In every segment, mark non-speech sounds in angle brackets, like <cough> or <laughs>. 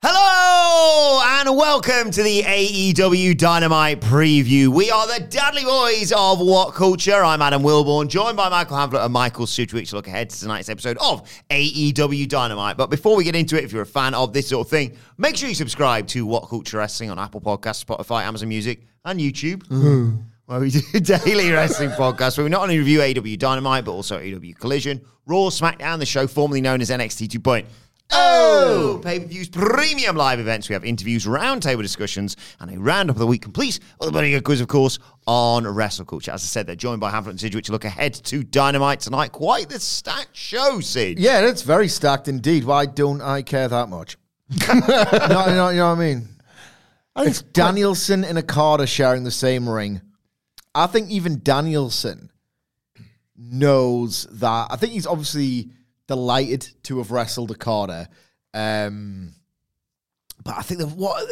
Hello and welcome to the AEW Dynamite preview. We are the Dadley Boyz of What Culture. I'm Adam Wilbourn, joined by Michael Hamflett and Michael Sidgwick to look ahead to tonight's episode of AEW Dynamite. But before we get into it, if you're a fan of this sort of thing, make sure you subscribe to What Culture Wrestling on Apple Podcasts, Spotify, Amazon Music, and YouTube. Hmm. <laughs> Where we do <laughs> daily wrestling podcasts where we not only review AEW Dynamite, but also AEW Collision, Raw, SmackDown, the show formerly known as NXT 2.0. Oh, oh pay per views, premium live events. We have interviews, roundtable discussions, and a roundup of the week complete with a bloody good quiz, of course, on Wrestle Culture. As I said, they're joined by Hamflett and Sidgwick to look ahead to Dynamite tonight. Quite the stacked show, Sid. Yeah, it's very stacked indeed. Why don't I care that much? <laughs> no, you, know, you know what I mean? It's Danielson and Okada sharing the same ring. I think even Danielson knows that. I think he's obviously delighted to have wrestled Okada. Um, but I think that what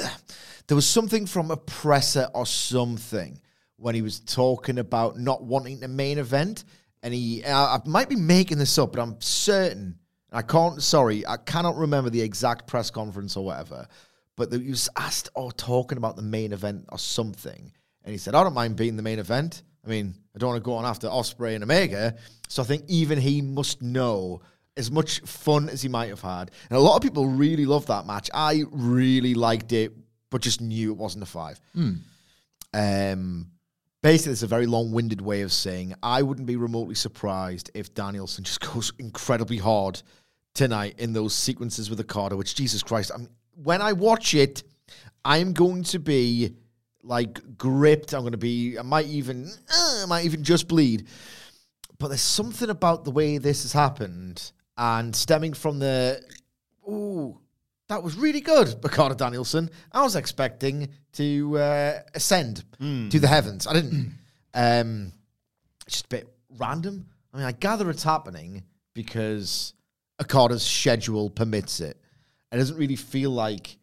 there was something from a presser or something when he was talking about not wanting the main event, and he I, I might be making this up, but I'm certain I can't. Sorry, I cannot remember the exact press conference or whatever. But he was asked or talking about the main event or something, and he said, "I don't mind being the main event. I mean, I don't want to go on after Osprey and Omega." So I think even he must know as much fun as he might have had. And a lot of people really loved that match. I really liked it, but just knew it wasn't a five. Um, basically, it's a very long winded way of saying I wouldn't be remotely surprised if Danielson just <laughs> goes incredibly hard tonight in those sequences with Okada, which, Jesus Christ, I mean, when I watch it, I'm going to be like gripped. I'm going to be, I might even, uh, I might even just bleed. But there's something about the way this has happened and stemming from the, ooh, that was really good, Okada Danielson. I was expecting to uh, ascend to the heavens. I didn't. <clears throat> Um, just a bit random. I mean, I gather it's happening because Okada's schedule permits it. It doesn't really feel like,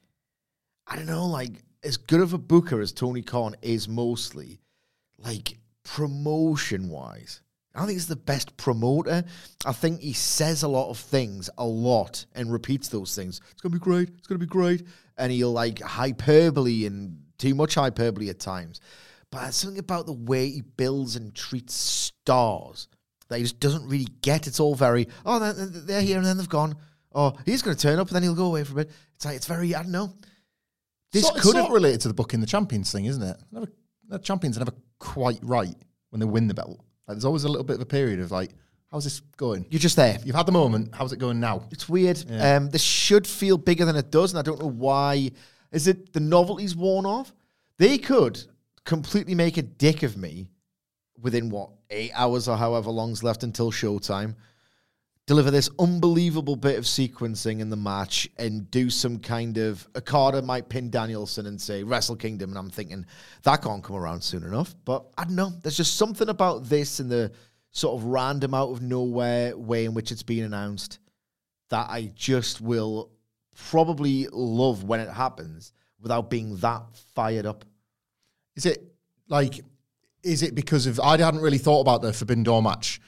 I don't know, like as good of a booker as Tony Khan is mostly, like promotion wise. I don't think he's the best promoter. I think he says a lot of things a lot and repeats those things. It's gonna be great. It's gonna be great, and he'll like hyperbole and too much hyperbole at times. But there's something about the way he builds and treats stars that he just doesn't really get. It's all very oh they're, they're here and then they've gone. Oh, he's going to turn up and then he'll go away for a bit. It's like it's very I don't know. This it's could have related to the book in the champions thing, isn't it? Never, the champions are never quite right when they win the belt. Like, there's always a little bit of a period of like, how's this going? you're just there. You've had the moment. How's it going now? It's weird. Yeah. Um, this should feel bigger than it does, and I don't know why. Is it the novelty's worn off? They could completely make a dick of me within what eight hours or however long's left until showtime. Deliver this unbelievable bit of sequencing in the match and do some kind of Okada might pin Danielson and say Wrestle Kingdom, and I'm thinking that can't come around soon enough. But I don't know. There's just something about this and the sort of random out of nowhere way in which it's been announced that I just will probably love when it happens without being that fired up. Is it like, is it because of, I hadn't really thought about the Forbidden Door match,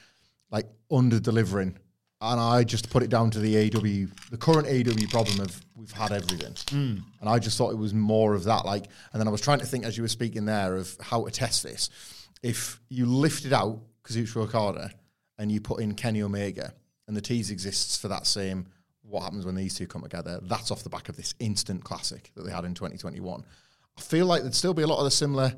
like under delivering. And I just put it down to the AEW, the current AEW problem of we've had everything. Hmm. And I just thought it was more of that. Like, and then I was trying to think as you were speaking there of how to test this. If you lift it out Kazuchika Okada and you put in Kenny Omega and the tease exists for that same what happens when these two come together, that's off the back of this instant classic that they had in 2021. I feel like there'd still be a lot of the similar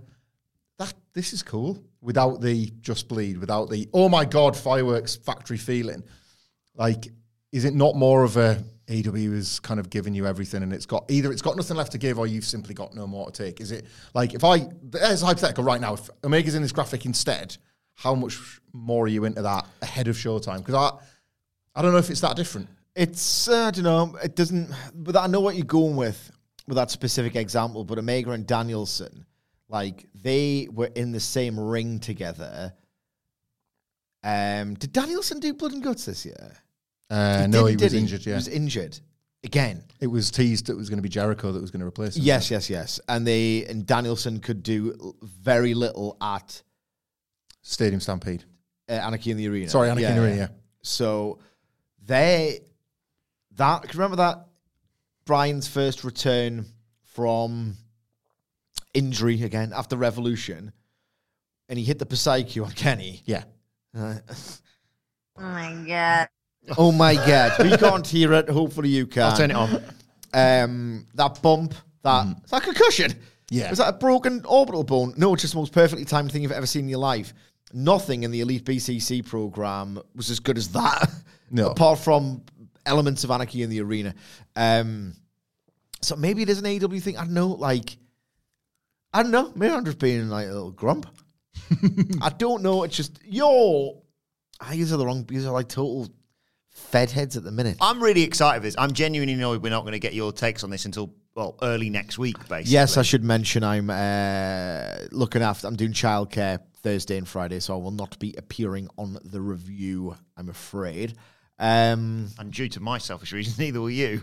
that this is cool without the just bleed, without the oh my god fireworks factory feeling. Like, is it not more of a AEW is kind of giving you everything, and it's got either it's got nothing left to give, or you've simply got no more to take. Is it like if I as hypothetical right now, if Omega's in this graphic instead, how much more are you into that ahead of Showtime? Because I I don't know if it's that different. It's uh, I don't know. It doesn't. But I know what you're going with with that specific example. But Omega and Danielson, like they were in the same ring together. Um, did Danielson do blood and guts this year? Uh, no, he didn't, was did injured. Yeah, he was injured again. it was teased that it was going to be Jericho that was going to replace him. Yes, yes, yes. And they and Danielson could do very little at Stadium Stampede. uh, Anarchy in the Arena. Sorry, Anarchy in the Arena, yeah. So they that can remember that Bryan's first return from injury again after Revolution, and he hit the Psyche on Kenny. Yeah, Uh, <laughs> Oh my god. <laughs> oh my god, we can't hear it. Hopefully you can. I'll turn it on. Um, that bump, that is that a concussion. Yeah. was that a broken orbital bone? No, it's just the most perfectly timed thing you've ever seen in your life. Nothing in the Elite BCC program was as good as that. <laughs> No. apart from elements of Anarchy in the Arena. Um, so maybe it is an AEW thing. I don't know. Like, I don't know. Maybe I'm just being like a little grump. <laughs> I don't know. It's just you're. I use are the wrong. These are like total fed heads at the minute. I'm really excited for this. I'm genuinely annoyed we're not going to get your takes on this until well early next week. Basically, Yes, I should mention I'm uh, looking after. I'm doing childcare Thursday and Friday, so I will not be appearing on the review. I'm afraid. Um, And due to my selfish reasons, <laughs> neither will you.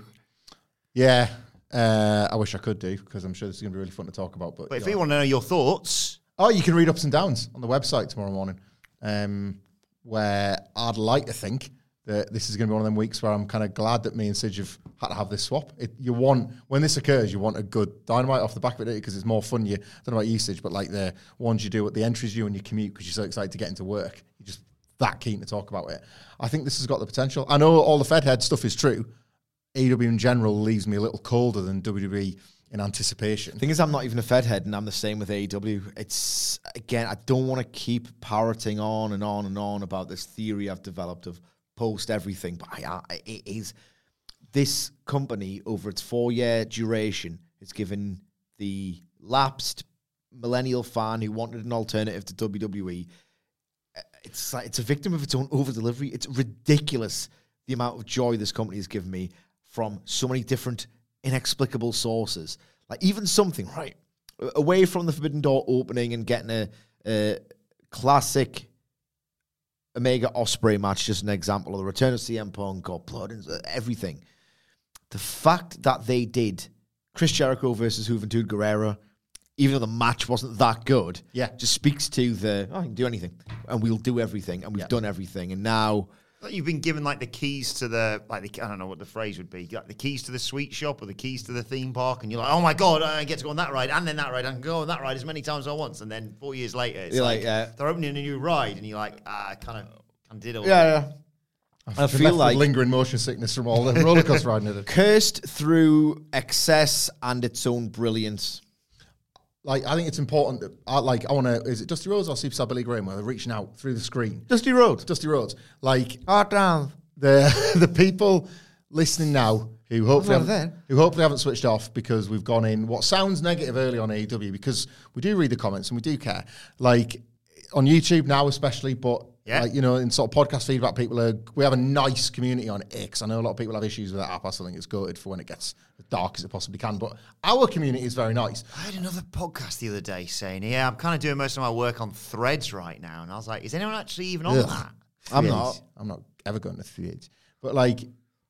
yeah. Uh, I wish I could do because I'm sure this is going to be really fun to talk about. But, But if yeah. you want to know your thoughts, Oh, you can read ups and downs on the website tomorrow morning. Um, where I'd like to think that this is going to be one of them weeks where I'm kind of glad that me and Sidge have had to have this swap. It, you want when this occurs, you want a good dynamite off the back of it because it's more fun. You I don't know about usage, but like the ones you do at the entries you and you commute because you're so excited to get into work. You're just that keen to talk about it. I think this has got the potential. I know all the Fed head stuff is true. AEW in general leaves me a little colder than WWE in anticipation. The thing is, I'm not even a Fed head, and I'm the same with AEW. It's again, I don't want to keep parroting on and on and on about this theory I've developed of post everything, but I, I, it is this company over its four year duration has given the lapsed millennial fan who wanted an alternative to WWE. uh, It's like it's a victim of its own over delivery. It's ridiculous the amount of joy this company has given me from so many different inexplicable sources. Like even something right away from the Forbidden Door opening and getting a, a classic Omega Osprey match, just an example of the return of CM Punk or blood and uh, everything. The fact that they did Chris Jericho versus Juventud Guerrero, even though the match wasn't that good, Yeah. just speaks to the oh, I can do anything and we'll do everything and we've Yeah. done everything and now like you've been given like the keys to the like the, I don't know what the phrase would be, like the keys to the sweet shop or the keys to the theme park, and you're like, oh my god, I get to go on that ride and then that ride, I can go on that ride as many times as I want, and then four years later, it's You're like, like, uh, they're opening a new ride, and you're like, ah, I kind of kind of did all. yeah, I Been feel left with like lingering motion sickness from all the roller coaster riding it. <laughs> cursed through excess and its own brilliance. Like I think it's important that I like I want to. Is it Dusty Rhodes or Superstar Billy Graham where they're reaching out through the screen? Dusty Road. Dusty Rhodes, like Art down. the <laughs> the people listening now who hopefully haven't, who hopefully haven't switched off because we've gone in what sounds negative early on AEW because we do read the comments and we do care. Like on YouTube now, especially, but Yeah. like you know, in sort of podcast feedback, people are we have a nice community on X. I know a lot of people have issues with that app. I still think it's goated for when it gets as dark as it possibly can. But our community is very nice. I had another podcast the other day saying, yeah, I'm kind of doing most of my work on threads right now, and I was like, is anyone actually even on Ugh. that? I'm not. I'm not ever going to Threads. But like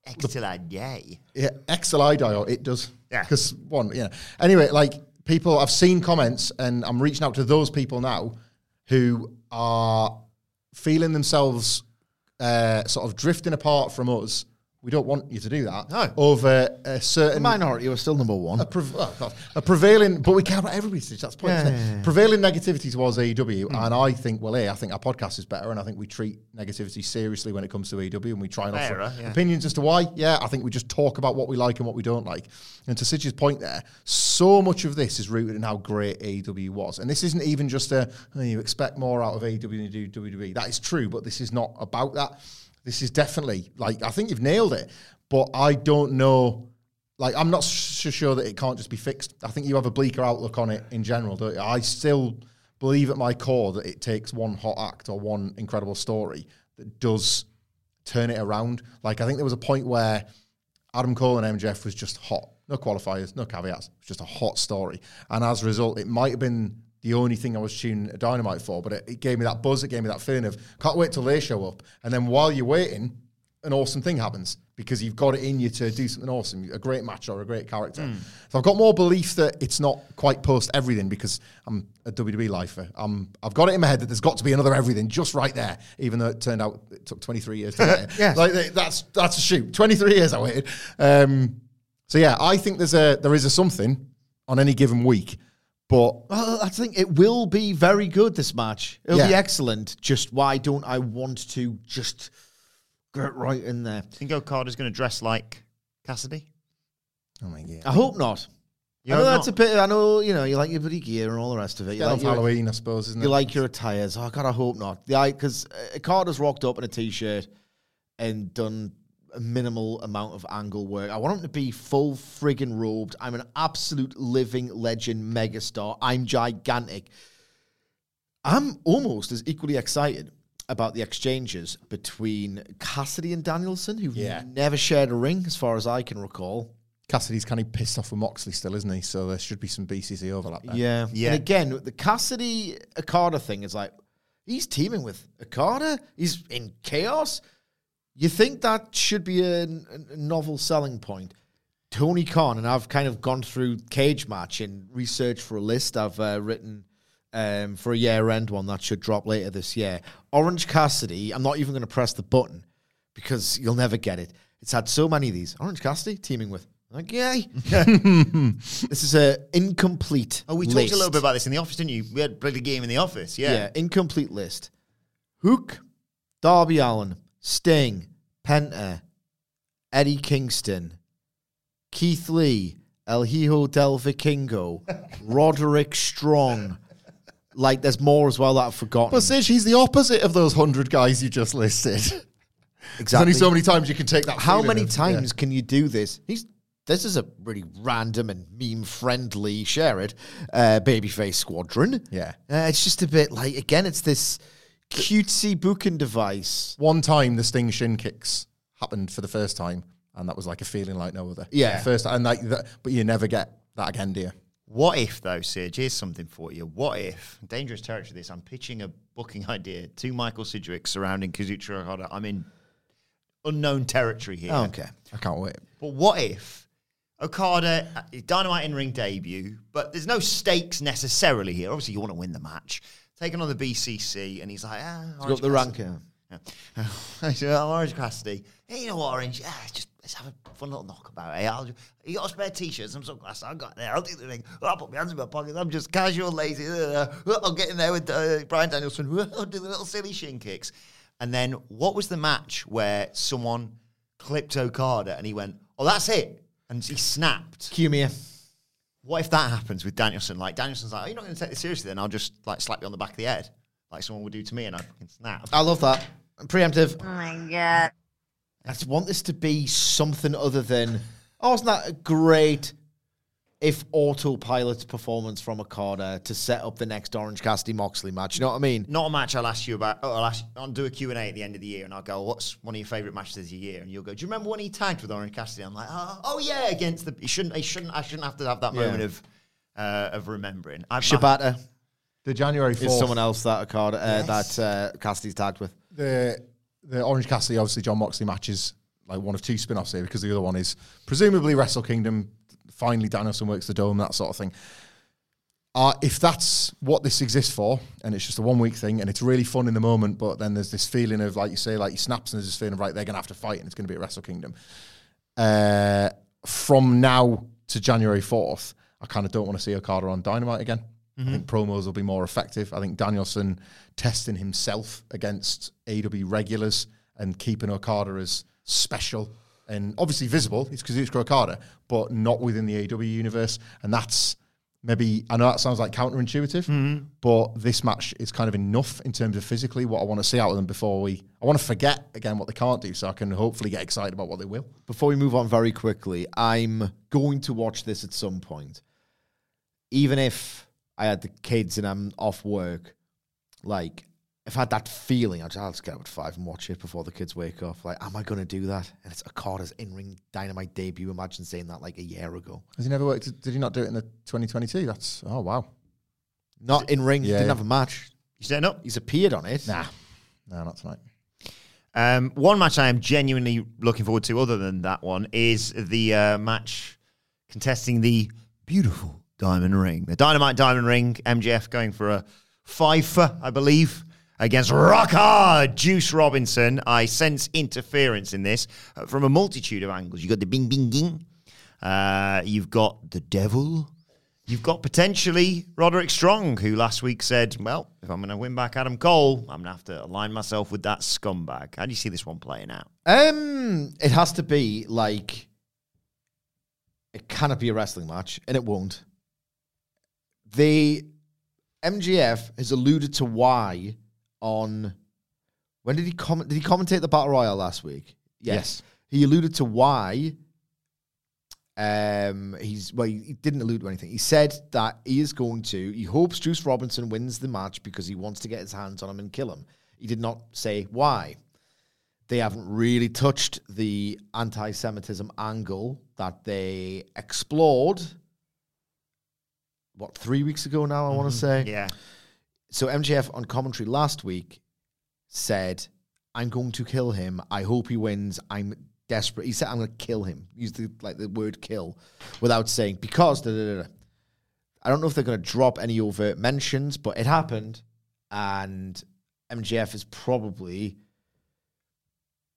X till I die. Yeah, XLI dial, it does. Yeah. Because one, yeah. Anyway, like people, I've seen comments and I'm reaching out to those people now who are feeling themselves uh, sort of drifting apart from us. We don't want you to do that. No. Over a certain Minority was still number one. a, prev- oh, a prevailing, but we care about everybody. Stitch, That's the point. Yeah, yeah, yeah. Prevailing negativity towards AEW, Hmm. and I think, well, hey, I think our podcast is better, and I think we treat negativity seriously when it comes to AEW, and we try and offer opinions as to why. Yeah, I think we just talk about what we like and what we don't like. And to Sidge's point there, so much of this is rooted in how great AEW was, and this isn't even just a oh, you expect more out of AEW than you do WWE. That is true, but this is not about that. This is definitely like I think you've nailed it. but I don't know. Like, I'm not so sure that it can't just be fixed. I think you have a bleaker outlook on it in general. Don't you? I still believe at my core that it takes one hot act or one incredible story that does turn it around. Like, I think there was a point where Adam Cole and MJF was just hot. No qualifiers, no caveats. Just a hot story. And as a result, it might have been the only thing I was tuning a Dynamite for, but it, it gave me that buzz. It gave me that feeling of can't wait till they show up. And then while you're waiting, an awesome thing happens because you've got it in you to do something awesome, a great match or a great character. So I've got more belief that it's not quite post everything because I'm a WWE lifer. Um, I've got it in my head that there's got to be another everything just right there, even though it turned out it took 23 years to get <laughs> it. Yes. Like that's that's a shoot. 23 years I waited. Um, so yeah, I think there's a there is a something on any given week, but Well, I think it will be very good. This match, it'll be excellent. Just why don't I want to just get right in there? Think Okada's going to dress like Cassidy? oh my god, I hope not. You I know that's not? a bit. I know you know you like your bloody gear and all the rest of it. You yeah, like Halloween, I suppose, isn't you it? You like your attires. Oh God, I hope not. The because uh, Carter's rocked up in a t-shirt and done a minimal amount of angle work. I want him to be full friggin' robed. I'm an absolute living legend, megastar. I'm gigantic. I'm almost as equally excited about the exchanges between Cassidy and Danielson, who Yeah. never shared a ring, as far as I can recall. Cassidy's kind of pissed off with Moxley still, isn't he? So there should be some BCC overlap there. Yeah. Yeah. And again, the Cassidy Okada thing is like, he's teaming with Okada. He's in chaos. You think that should be a, a novel selling point? Tony Khan, and I've kind of gone through Cage Match and researched for a list I've uh, written um, for a year end one that should drop later this year. Orange Cassidy, I'm not even going to press the button because you'll never get it. It's had so many of these. Orange Cassidy teaming with. Like, yay. <laughs> this is a incomplete. Oh, we talked list. a little bit about this in the office, didn't you? We had played a game in the office. Yeah. Yeah. incomplete list. Hook, Darby Allin, Sting, Penta, Eddie Kingston, Keith Lee, El Hijo del Vikingo, <laughs> Roderick Strong. Like, there's more as well that I've forgotten. But Sid, he's the opposite of those hundred guys you just listed. <laughs> There's exactly. only so many times you can take that. How many of- times yeah. can you do this? He's this is a really random and meme friendly share it uh, babyface squadron. Yeah. uh, it's just a bit like again, it's this cutesy booking device. One time the Sting shin kicks happened for the first time, and that was like a feeling like no other. Yeah. First, and like that, but you never get that again, do you? What if, though, Sidge? Here's something for you. What if, dangerous territory this, I'm pitching a booking idea to Michael Sidgwick surrounding Kazuchika Okada. I'm in unknown territory here. Okay, I can't wait. But what if Okada, uh, Dynamite in ring debut, but there's no stakes necessarily here. Obviously, you want to win the match. Taking on the BCC, and he's like, ah, got the Cassidy. rank. Yeah. <laughs> I said, oh, Orange Cassidy. Hey, you know what, Orange? Yeah, just let's have a fun little knock about it. I'll, you got a spare t-shirt, some sunglasses? I got there. I'll do the thing. I'll put my hands in my pockets. I'm just casual, lazy. <laughs> I'll get in there with uh, Bryan Danielson. <laughs> I'll do the little silly shin kicks. And then what was the match where someone clipped Okada and he went, "Oh, that's it," and he snapped. cue me. What if that happens with Danielson? Like Danielson's like, "Oh, you're not going to take this seriously?" Then I'll just like slap you on the back of the head, like someone would do to me, and I fucking snap. I love that preemptive. Oh my god. I just want this to be something other than. Oh, isn't that a great, if autopilot performance from Okada to set up the next Orange Cassidy Moxley match? You know what I mean? Not a match I'll ask you about. Oh, I'll, ask, I'll do a Q&A at the end of the year and I'll go, what's one of your favourite matches of the year? And you'll go, do you remember when he tagged with Orange Cassidy? I'm like, oh, oh yeah, against the... He shouldn't, he shouldn't, I shouldn't have to have that Yeah. moment of uh, of remembering. I, Shibata The January is someone else that Okada uh, that uh, Cassidy's tagged with. the the Orange Cassidy, obviously Jon Moxley matches like one of two spin-offs here because the other one is presumably Wrestle Kingdom. Finally, Danielson works the dome, that sort of thing. Uh, if that's what this exists for, and it's just a one week thing, and it's really fun in the moment, but then there's this feeling of, like you say, like he snaps, and there's this feeling of, right, they're going to have to fight, and it's going to be at Wrestle Kingdom. Uh, from now to January 4th, I kind of don't want to see Okada on Dynamite again. I think promos will be more effective. I think Danielson testing himself against AEW regulars and keeping Okada as special and obviously visible. It's Kazuchika Okada, but not within the AEW universe. And that's maybe I know that sounds like counterintuitive, Mm-hmm. but this match is kind of enough in terms of physically what I want to see out of them before we. I want to forget again what they can't do, so I can hopefully get excited about what they will. Before we move on very quickly, I'm going to watch this at some point. Even if I had the kids and I'm off work, like if I had that feeling, I'd just, I'll just get up at five and watch it before the kids wake up. Like, am I going to do that? And it's Okada's in-ring dynamite debut. Imagine saying that like a year ago. Has he never worked? Did he not do it in the 2022? That's oh wow. Not in ring. Yeah, didn't yeah. have a match. You setting up? He's appeared on it. Nah, no, not tonight. Um, one match I am genuinely looking forward to, other than that one, is the uh, match contesting the beautiful Diamond Ring. The Dynamite Diamond Ring, MJF going for a fifer, I believe, against Rocker Juice Robinson. I sense interference in this uh, from a multitude of angles. You've got the bing, bing, bing. Uh, you've got the devil. You've got potentially Roderick Strong, who last week said, Well, if I'm going to win back Adam Cole, I'm going to have to align myself with that scumbag. How do you see this one playing out? Um, it has to be like it cannot be a wrestling match, and it won't. The MJF has alluded to why on when did he comment? Did he commentate the battle royale last week? Yes. He alluded to why. Um, he's well, he, didn't allude to anything. He said that he is going to. He hopes Juice Robinson wins the match because he wants to get his hands on him and kill him. He did not say why they haven't really touched the anti Semitism angle that they explored, what, three weeks ago now, I want to say? Yeah. So MJF on commentary last week said, I'm going to kill him. I hope he wins. I'm desperate. He said, I'm going to kill him. Use the like the word kill without saying because da, da, da. I don't know if they're going to drop any overt mentions, but it happened. And MJF is probably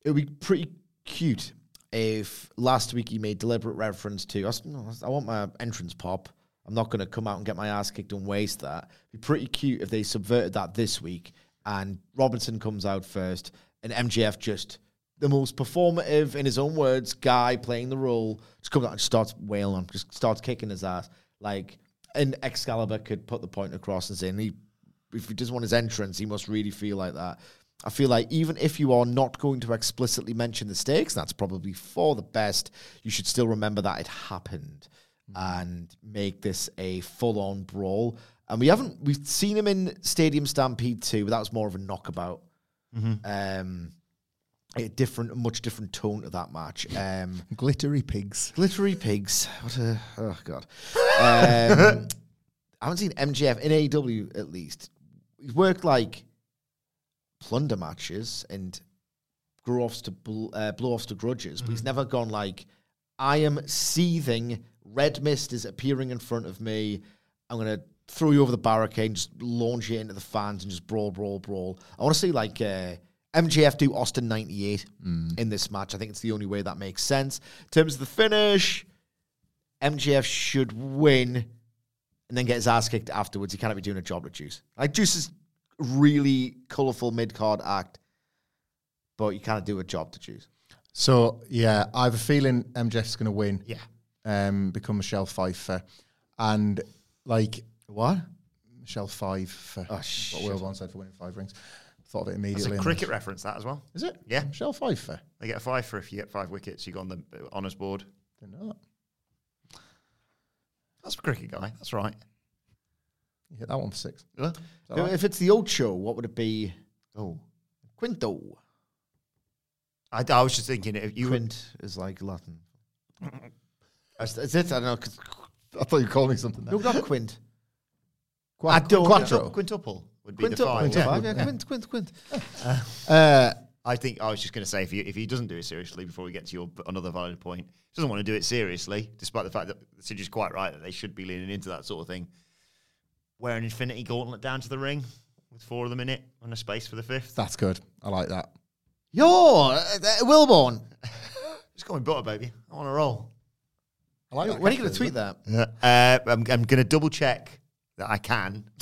it would be pretty cute if last week he made deliberate reference to I want my entrance pop. I'm not going to come out and get my ass kicked and waste that. It'd be pretty cute if they subverted that this week and Robinson comes out first and MJF just the most performative, in his own words, guy playing the role just comes out and starts wailing on, just starts kicking his ass. Like, and Excalibur could put the point across and say, he, if he doesn't want his entrance, he must really feel like that. I feel like even if you are not going to explicitly mention the stakes, that's probably for the best. You should still remember that it happened and make this a full-on brawl. And we haven't we've seen him in Stadium Stampede too, but that was more of a knockabout. Um, a different, much different tone to that match. Um, <laughs> Glittery pigs. Glittery pigs. What a oh god. Um, <laughs> I haven't seen MJF in AEW at least. He's worked like plunder matches and grow offs to bl- uh, blow offs to grudges, but he's never gone like, I am seething. Red mist is appearing in front of me. I'm gonna throw you over the barricade, and just launch you into the fans, and just brawl, brawl, brawl. I want to see like. Uh, MJF do Austin 98 in this match. I think it's the only way that makes sense. In terms of the finish, MJF should win and then get his ass kicked afterwards. He can't be doing a job with Juice. Like Juice is really colourful mid card act, but you can't do a job to Juice. So yeah, I have a feeling MJF's going to win. Yeah. Um, become Michelle Pfeiffer, and like What? Michelle Pfeiffer. Oh, what shit. Will said for winning five rings. Thought of it That's immediately. a cricket reference, that as well. Is it? Yeah. Michelle Pfeiffer. They get a five for if you get five wickets. You go on the uh, honours board. Didn't know that. That's a cricket guy. That's right. You hit that one for six. Yeah. Right? If it's the old show, what would it be? Oh, Quinto. I, I was just thinking if you were Quint is like Latin. <laughs> Is it? I don't know. 'cause- I thought you called me something. There. No, not Quint. Qua- I don't- Quattro. quintuple would be Quinto. the five. Quinto yeah. yeah. Quint, Quint, Quint. Uh, I think I was just going to say if he if he doesn't do it seriously before we get to your another valid point, he doesn't want to do it seriously, despite the fact that Sid is quite right that they should be leaning into that sort of thing. Wear an Infinity Gauntlet down to the ring with four of them in it and a space for the fifth. that's good. I like that. Yo, uh, uh, Wilbourn. <laughs> Just going butter, baby. I want to roll. I like that. When are you going to tweet that? Uh, I'm, I'm going to double check that I can <laughs>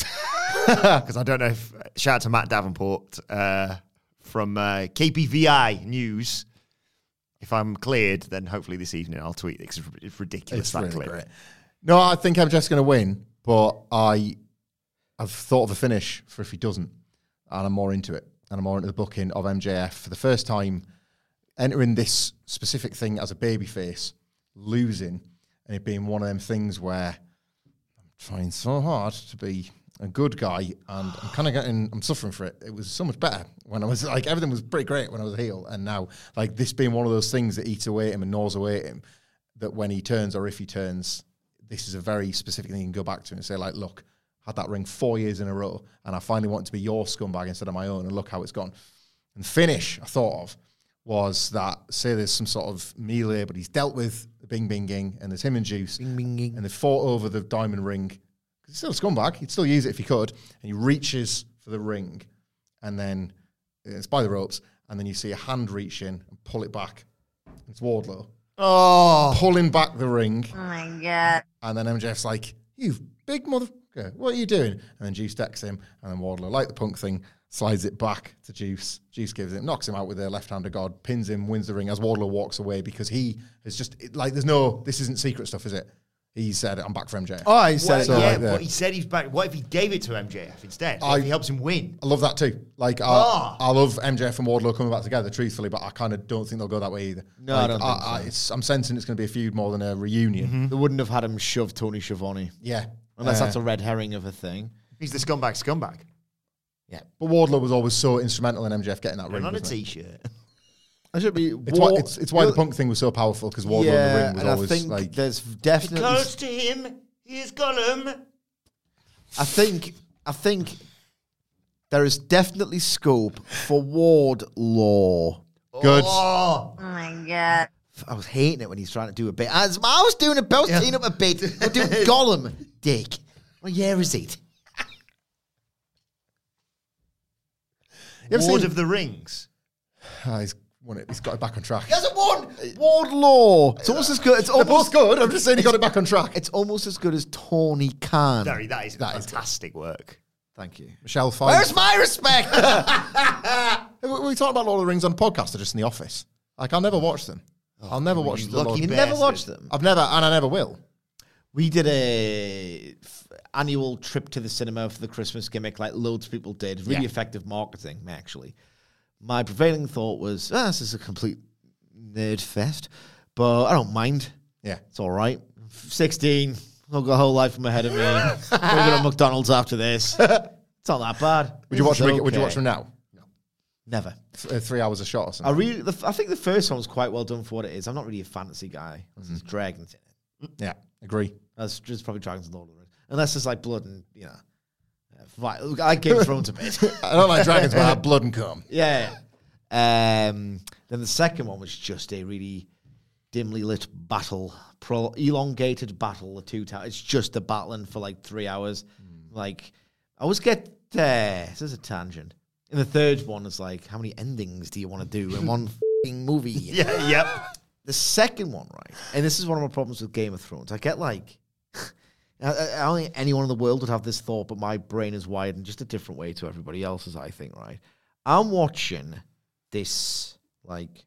because I don't know if. Shout out to Matt Davenport uh, from uh, KPVI News. If I'm cleared, then hopefully this evening I'll tweet. it 'cause It's ridiculous It's that really clip. great. No, I think I'm just going to win, but I I've thought of a finish for if he doesn't, and I'm more into it, and I'm more into the booking of MJF for the first time, entering this specific thing as a babyface, losing, and it being one of them things where I'm trying so hard to be a good guy, and I'm kind of getting, I'm suffering for it. It was so much better when I was like everything was pretty great when I was a heel, and now like this being one of those things that eats away at him and gnaws away at him, that when he turns or if he turns, this is a very specific thing you can go back to and say like, look, had that ring four years in a row, and I finally want to be your scumbag instead of my own, and look how it's gone. And finish I thought of was that say there's some sort of melee, but he's dealt with the Bing Binging, and there's him and Juice, and they fought over the diamond ring. 'Cause He's still a scumbag. He'd still use it if he could, and he reaches for the ring, and then uh, it's by the ropes, and then you see a hand reach in and pull it back. It's Wardlow Oh, pulling back the ring. Oh my god. And then MJF's like, "You big motherfucker, what are you doing?" And then Juice decks him, and then Wardlow, like the punk thing, slides it back to Juice. Juice gives it, knocks him out with a left-hander god, pins him, wins the ring as Wardlow walks away because he is just it- like, "There's no, this isn't secret stuff, is it?" He said, "I'm back for MJF." Oh, he said well, it. So, yeah, like, the- but he said he's back. What if he gave it to MJF instead? What I- if he helps him win? I love that too. Like, I, Ah. I love MJF and Wardlow coming back together, truthfully, but I kind of don't think they'll go that way either. No, I Like, don't think so. Mm-hmm. it's, I'm sensing it's going to be a feud more than a reunion. They wouldn't have had him shove Tony Schiavone. Yeah, Unless Uh, that's a red herring of a thing. He's the scumbag scumbag. Yeah. But Wardlow was always so instrumental in MJF getting that ring. And on a wasn't he? t-shirt. I should be. It's why, it's, it's why the punk thing was so powerful because Wardlow in the ring was and always I think like there's definitely. to him. He's Gollum. I think. I think there is definitely scope for Ward Law. good. Oh, Oh my god. I was hating it when he's trying to do a bit. As I was doing a bit, I was up a bit. I'm doing <laughs> Gollum, Dick. What year is it? You ever Lord seen- of the Rings. <sighs> Ah, he's won it. He's got it back on track. He hasn't won. Ward Law. It's almost as good. It's They're almost both good. I'm just saying he got it back on track. It's almost as good as Tony Khan. Very, that is That is fantastic work. Thank you. Michelle Where's my respect? <laughs> we we talking about Lord of the Rings on the podcast or just in the office? Like I'll never watch them. I'll never watch you the Lord. you never bastard. watched them. I've never, and I never will. We did a f- annual trip to the cinema for the Christmas gimmick, like loads of people did. Really Yeah. effective marketing, actually. My prevailing thought was, ah, this is a complete nerd fest, but I don't mind. Yeah. It's all right. 16, I've got a whole life from ahead of me. We're going to <laughs> McDonald's after this. It's not that bad. Would you watch them? Would you watch them now? No, never. Th- uh, three hours a shot or I something. really, the, f- I think the first one was quite well done for what it is. I'm not really a fantasy guy. This is dragons in it. yeah, agree. That's just probably Dragons and Lord of the Rings. Unless there's like blood and, you know. Uh, vi- look, I like Game of Thrones a bit. I don't like dragons, but I have blood and cum. <laughs> yeah. Um, then the second one was just a really dimly lit battle, pro- elongated battle. The two towers. It's just a battling for like three hours. Like, I always get. Uh, this is a tangent. And the third one, is like, how many endings do you want to do in one fing movie? <laughs> Yeah, yep. The second one, right, and this is one of my problems with Game of Thrones. I get like, I I don't think anyone in the world would have this thought, but my brain is wired in just a different way to everybody else's. I think, right? I'm watching this like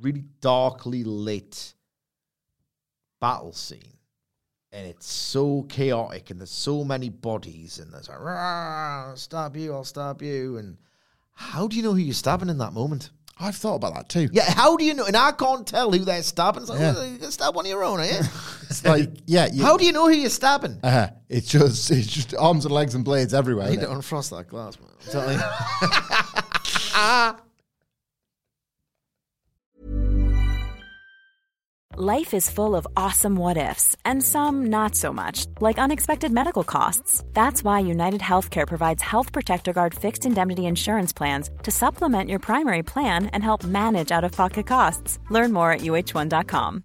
really darkly lit battle scene, and it's so chaotic, and there's so many bodies, and there's like, "Rah, I'll stab you, I'll stab you, and how do you know who you're stabbing in that moment? I've thought about that too. Yeah, how do you know? And I can't tell who they're stabbing. It's like, Yeah. "Oh, you're gonna stab one of your own, eh? are <laughs> you? It's like, yeah, you, how do you know who you're stabbing? Uh-huh. it's just <laughs> it's just arms and legs and blades everywhere. I need innit? to unfrost that glass, man. I'm telling you. Life is full of awesome what ifs, and some not so much, like unexpected medical costs. That's why United Healthcare provides Health Protector Guard fixed indemnity insurance plans to supplement your primary plan and help manage out of pocket costs. Learn more at uh1.com.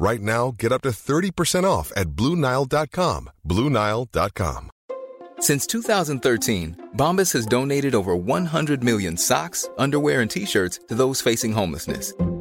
Right now, get up to 30% off at BlueNile.com. BlueNile.com. Since 2013, Bombas has donated over 100 million socks, underwear, and t shirts to those facing homelessness.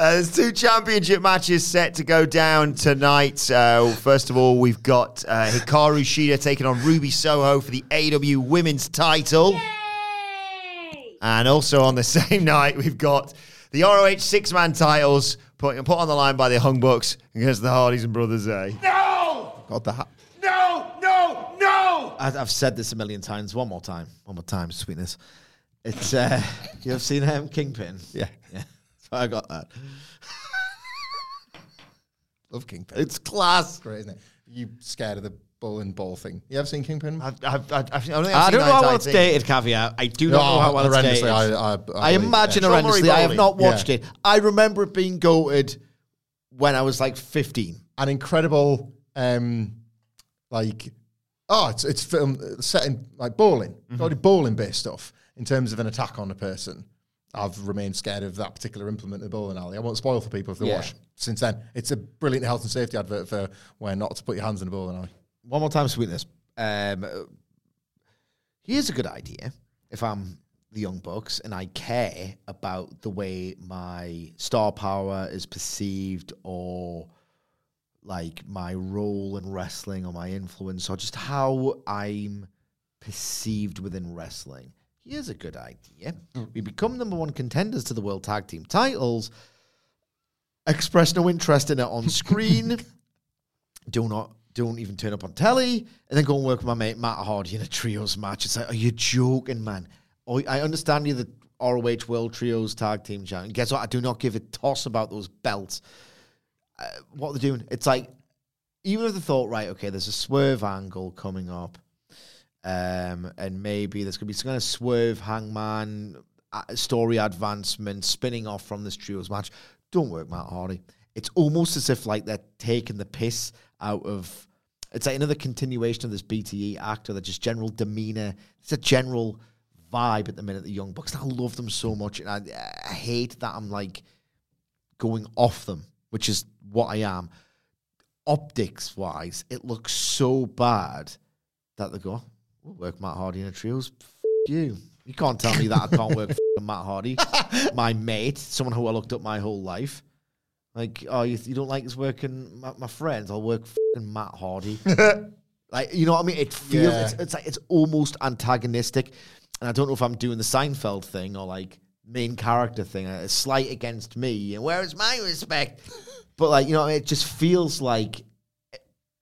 Uh, there's two championship matches set to go down tonight. Uh, first of all, we've got uh, Hikaru Shida taking on Ruby Soho for the AEW Women's title. And also on the <laughs> same night, we've got the ROH six man titles put, put on the line by the Young Bucks against the Hardys and Brothers A. God, the ha- No, no, no! I- I've said this a million times. One more time. One more time, sweetness. It's uh, <laughs> you have seen him Kingpin. Yeah. yeah. I got that. <laughs> Love Kingpin. It's class. great, isn't it? You scared of the bull and ball thing? You ever seen Kingpin? I've, I've, I've, I've only I seen don't know how well it's dated, caveat. I do not No, know how well it's dated. I- I, I- I imagine yeah. Horrendously. I have not watched Yeah. it. I remember it being goated when I was like 15. An incredible, um, like, oh, it's it's film set in like bowling, mm bowling based stuff in terms of an attack on a person. I've remained scared of that particular implement in the bowling alley. I won't spoil for people if they Yeah. watch. Since then, it's a brilliant health and safety advert for where not to put your hands in the bowling alley. One more time, sweetness. Um, here's a good idea. If I'm the Young Bucks and I care about the way my star power is perceived or like my role in wrestling or my influence or just how I'm perceived within wrestling. Here's a good idea. We become number one contenders to the World Tag Team titles, express no interest in it on <laughs> screen, do not don't even turn up on telly, and then go and work with my mate Matt Hardy in a trios match. It's like, are you joking, man? Oh, I understand you're the ROH World Trios Tag Team Champion. Guess what? I do not give a toss about those belts. Uh, what they're doing, it's like, even if they thought, right, okay, there's a swerve angle coming up, um, and maybe there's going to be some kind of swerve hangman story advancement spinning off from this trios match. Don't work, Matt Hardy. It's almost as if like they're taking the piss out of. It's like another continuation of this BTE actor, that just general demeanor. It's a general vibe at the minute. The Young Bucks. I love them so much, and I, I hate that I'm like going off them, which is what I am. Optics wise, it looks so bad that they go, we'll work Matt Hardy in a trios. F- you. You can't tell me that I can't work <laughs> Matt Hardy, my mate, someone who I looked up my whole life. Like, oh, you, you don't like us working my, my friends? I'll work f***ing Matt Hardy. <laughs> like, you know what I mean? It feels Yeah. it's, it's like it's almost antagonistic, and I don't know if I'm doing the Seinfeld thing or like main character thing, uh, a slight against me, and where is my respect? <laughs> but like, you know, it just feels like eh,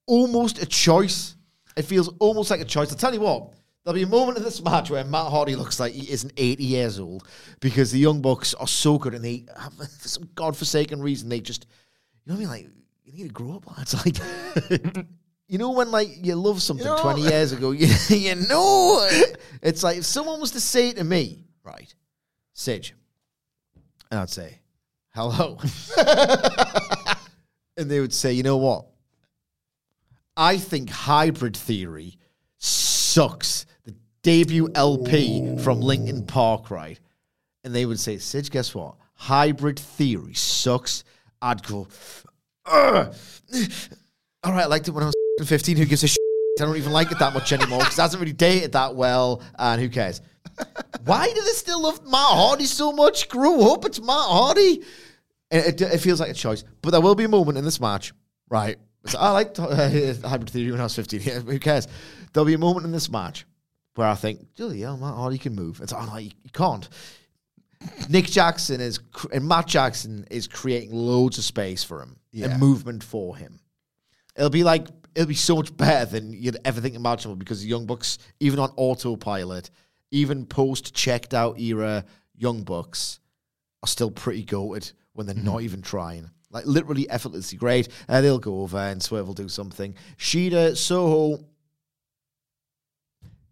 almost a choice. It feels almost like a choice. I'll tell you what, there'll be a moment in this match where Matt Hardy looks like he isn't 80 years old because the Young Bucks are so good and they um, have, <laughs> for some godforsaken reason, they just, you know what I mean? Like, you need to grow up. It's <laughs> like, you know, when like you love something 20 years ago, <laughs> you, you know, it. it's like if someone was to say to me, right, Sidge, and I'd say, hello. and they would say, you know what? I think Hybrid Theory sucks. The debut LP from Linkin Park, right? And they would say, Sidge, guess what? Hybrid Theory sucks. I'd go, "Ugh." all right, I liked it when I was <laughs> 15. Who gives a shit? I don't even like it that much anymore because it hasn't really dated that well, and who cares? Why do they still love Matt Hardy so much? Grow up, it's Matt Hardy. And it, it feels like a choice, but there will be a moment in this match, right? So I liked <laughs> uh, Hybrid Theory when I was 15. Yeah, who cares? There'll be a moment in this match where I think, Julie, yeah, Matt Hardy can move. It's oh, no, you, you can't. Nick Jackson is cr- and Matt Jackson is creating loads of space for him Yeah. and movement for him. It'll be like it'll be so much better than you'd ever think imaginable because the Young Bucks, even on autopilot, even post checked out era Young Bucks, are still pretty goated when they're not even trying. Like literally effortlessly great. Uh, they'll go over and Swerve will do something. Shida, Soho,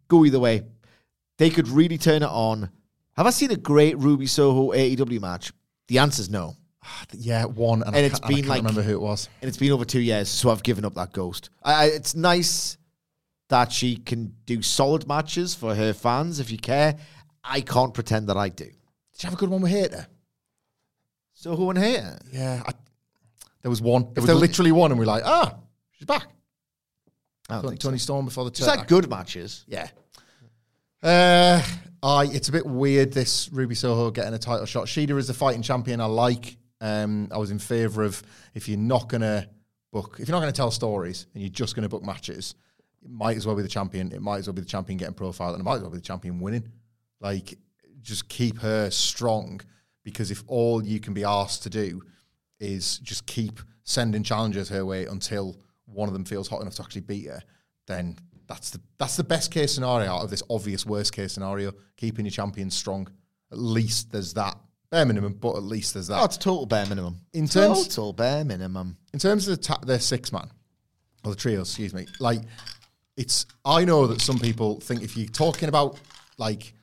go either way. They could really turn it on Have I seen a great Ruby Soho AEW match? The answer is no. <sighs> Yeah, one, and, And I it's and been can't like- remember who it was. And it's been over two years, so I've given up that ghost. I, it's nice that she can do solid matches for her fans if you care. I can't pretend that I do. Did you have a good one with Hayter? Soho and Hayter. Yeah, I, there was one. There was there- literally one, and we're like, ah, she's back. I Tony, so. Toni Storm before the turn. like good matches. Yeah. Uh, I it's a bit weird this Ruby Soho getting a title shot. Shida is the fighting champion I like. Um, I was in favour of if you're not gonna book, if you're not gonna tell stories and you're just gonna book matches, it might as well be the champion. It might as well be the champion getting profiled, and it might as well be the champion winning. Like, just keep her strong because if all you can be asked to do is just keep sending challenges her way until one of them feels hot enough to actually beat her, then that's the that's the best case scenario out of this obvious worst case scenario. Keeping your champions strong. At least there's that bare minimum, but at least there's that. Oh, it's total bare minimum. In terms- total bare minimum. in terms of the, ta- the six man or the trio, excuse me, like it's. I know that some people think if you're talking about like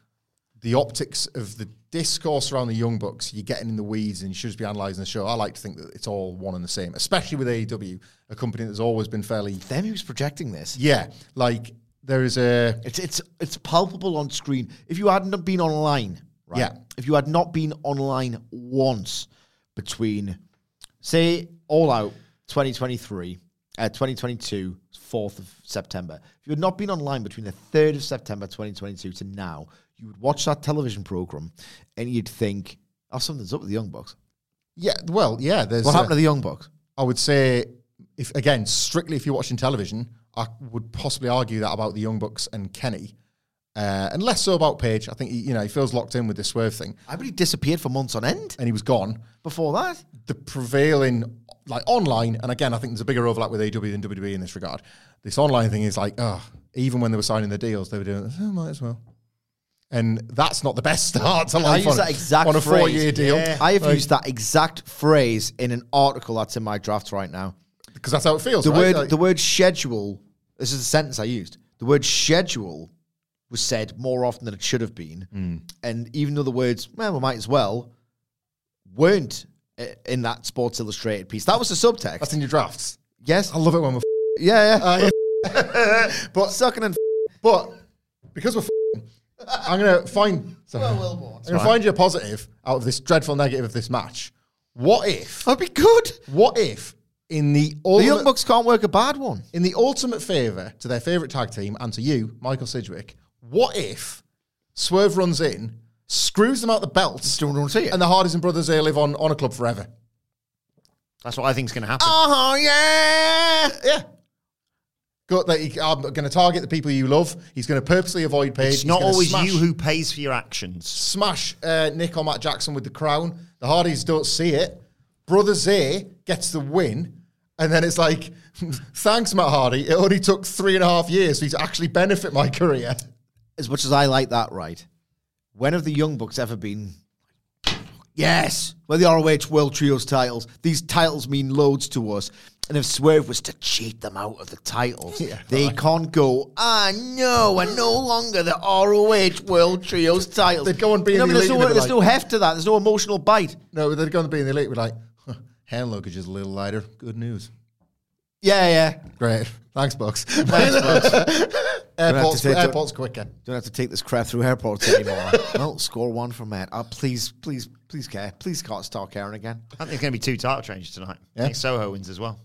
the optics of the discourse around the Young Bucks, you're getting in the weeds and you should just be analysing the show. I like to think that it's all one and the same, especially with AEW, a company that's always been fairly. Them who's projecting this. Yeah, like there is a. It's it's it's palpable on screen. If you hadn't been online, right? Yeah. If you had not been online once between, say, All Out 2023, uh, 2022, 4th of September. If you had not been online between the 3rd of September 2022 to now, you would watch that television program and you'd think, oh, something's up with the Young Bucks. Yeah, well, yeah. There's What a- happened to the Young Bucks? I would say, if again, strictly if you're watching television, I would possibly argue that about the Young Bucks and Kenny, uh, and less so about Page. I think he, you know he feels locked in with the swerve thing, I really disappeared for months on end and he was gone. before that. The prevailing, like online, and again, I think there's a bigger overlap with AEW than WWE in this regard. This online thing is like, oh, even when they were signing the deals, they were doing, oh, might as well. And that's not the best <laughs> start to I life use on, that exact on a phrase. four-year deal. I have Like, used that exact phrase in an article that's in my draft right now. because that's how it feels. The right? word Like- the word schedule. This is the sentence I used. The word schedule was said more often than it should have been, Hmm. and even though the words "well, we might as well" weren't in that Sports Illustrated piece, that was the subtext. that's in your drafts. yes, I love it when we're yeah, yeah. <laughs> Uh, <laughs> but Sucking and but because we're, I'm gonna find. Sorry, I'm gonna find you a positive out of this dreadful negative of this match. What if? that'd be good. What if in the The ultimate, Young Bucks can't work a bad one. in the ultimate favor to their favorite tag team and to you, Michael Sidgwick? What if Swerve runs in, screws them out the belts, Don't see it. and the Hardys and Brothers they live on on a club forever? That's what I think is going to happen. oh yeah. Yeah. Go, that he, I'm going to target the people you love. He's going to purposely avoid Page. it's He's not gonna always smash- you who pays for your actions. smash uh, Nick or Matt Jackson with the crown. The Hardys don't see it. Brother Zay gets the win. And then it's like, <laughs> thanks, Matt Hardy. It only took three and a half years for you to actually benefit my career. as much as I like that, right? When have the Young Bucks ever been? Yes, well, the ROH World Trios titles. These titles mean loads to us. And if Swerve was to cheat them out of the titles, they can't go, ah, no, we're no longer the ROH World Trios titles. They'd go and be in no, the but there's, elite no, and they'd there's no heft to that. There's no emotional bite. No, they're going to be in the elite. We're like, huh, hand luggage is a little lighter. Good news. Yeah, yeah. Great. Thanks, Bucks. <laughs> Thanks, Bucks. airport's, take- airport's quicker. Don't have to take this crap through airports anymore. <laughs> well, score one from Matt. Oh, please, please, please care. Please can't start caring again. I think there's going to be two title changes tonight. I think Soho wins as well.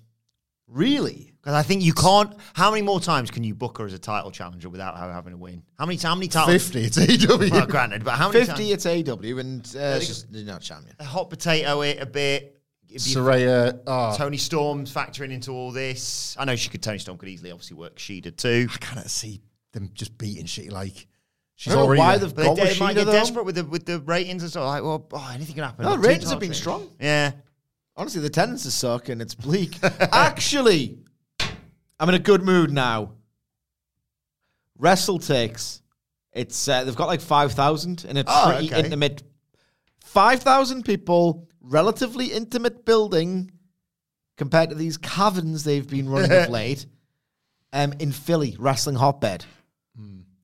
Really? Because I think you can't. How many more times can you book her as a title challenger without her having a win? How many? How many titles? 50. It's AEW. Well, granted, but how many? 50, times? it's AEW, and uh, it's just not champion. A hot potato it a bit. If Saraya. Oh, Toni Storm factoring into all this. I know she could. Toni Storm could easily, obviously, work Shida too. I can't see them just beating shit like. She's I don't know why they've But gone they, with they might get desperate with the with the ratings and stuff. Like, well, oh, anything can happen. No, Two ratings have been changes. strong. Yeah. Honestly, the tendencies suck and it's bleak. <laughs> Actually, I'm in a good mood now. Wrestle takes. It's uh, they've got like five thousand in a Oh, pretty okay. intimate, five thousand people, relatively intimate building compared to these caverns they've been running of <laughs> late. Um, in Philly, wrestling hotbed.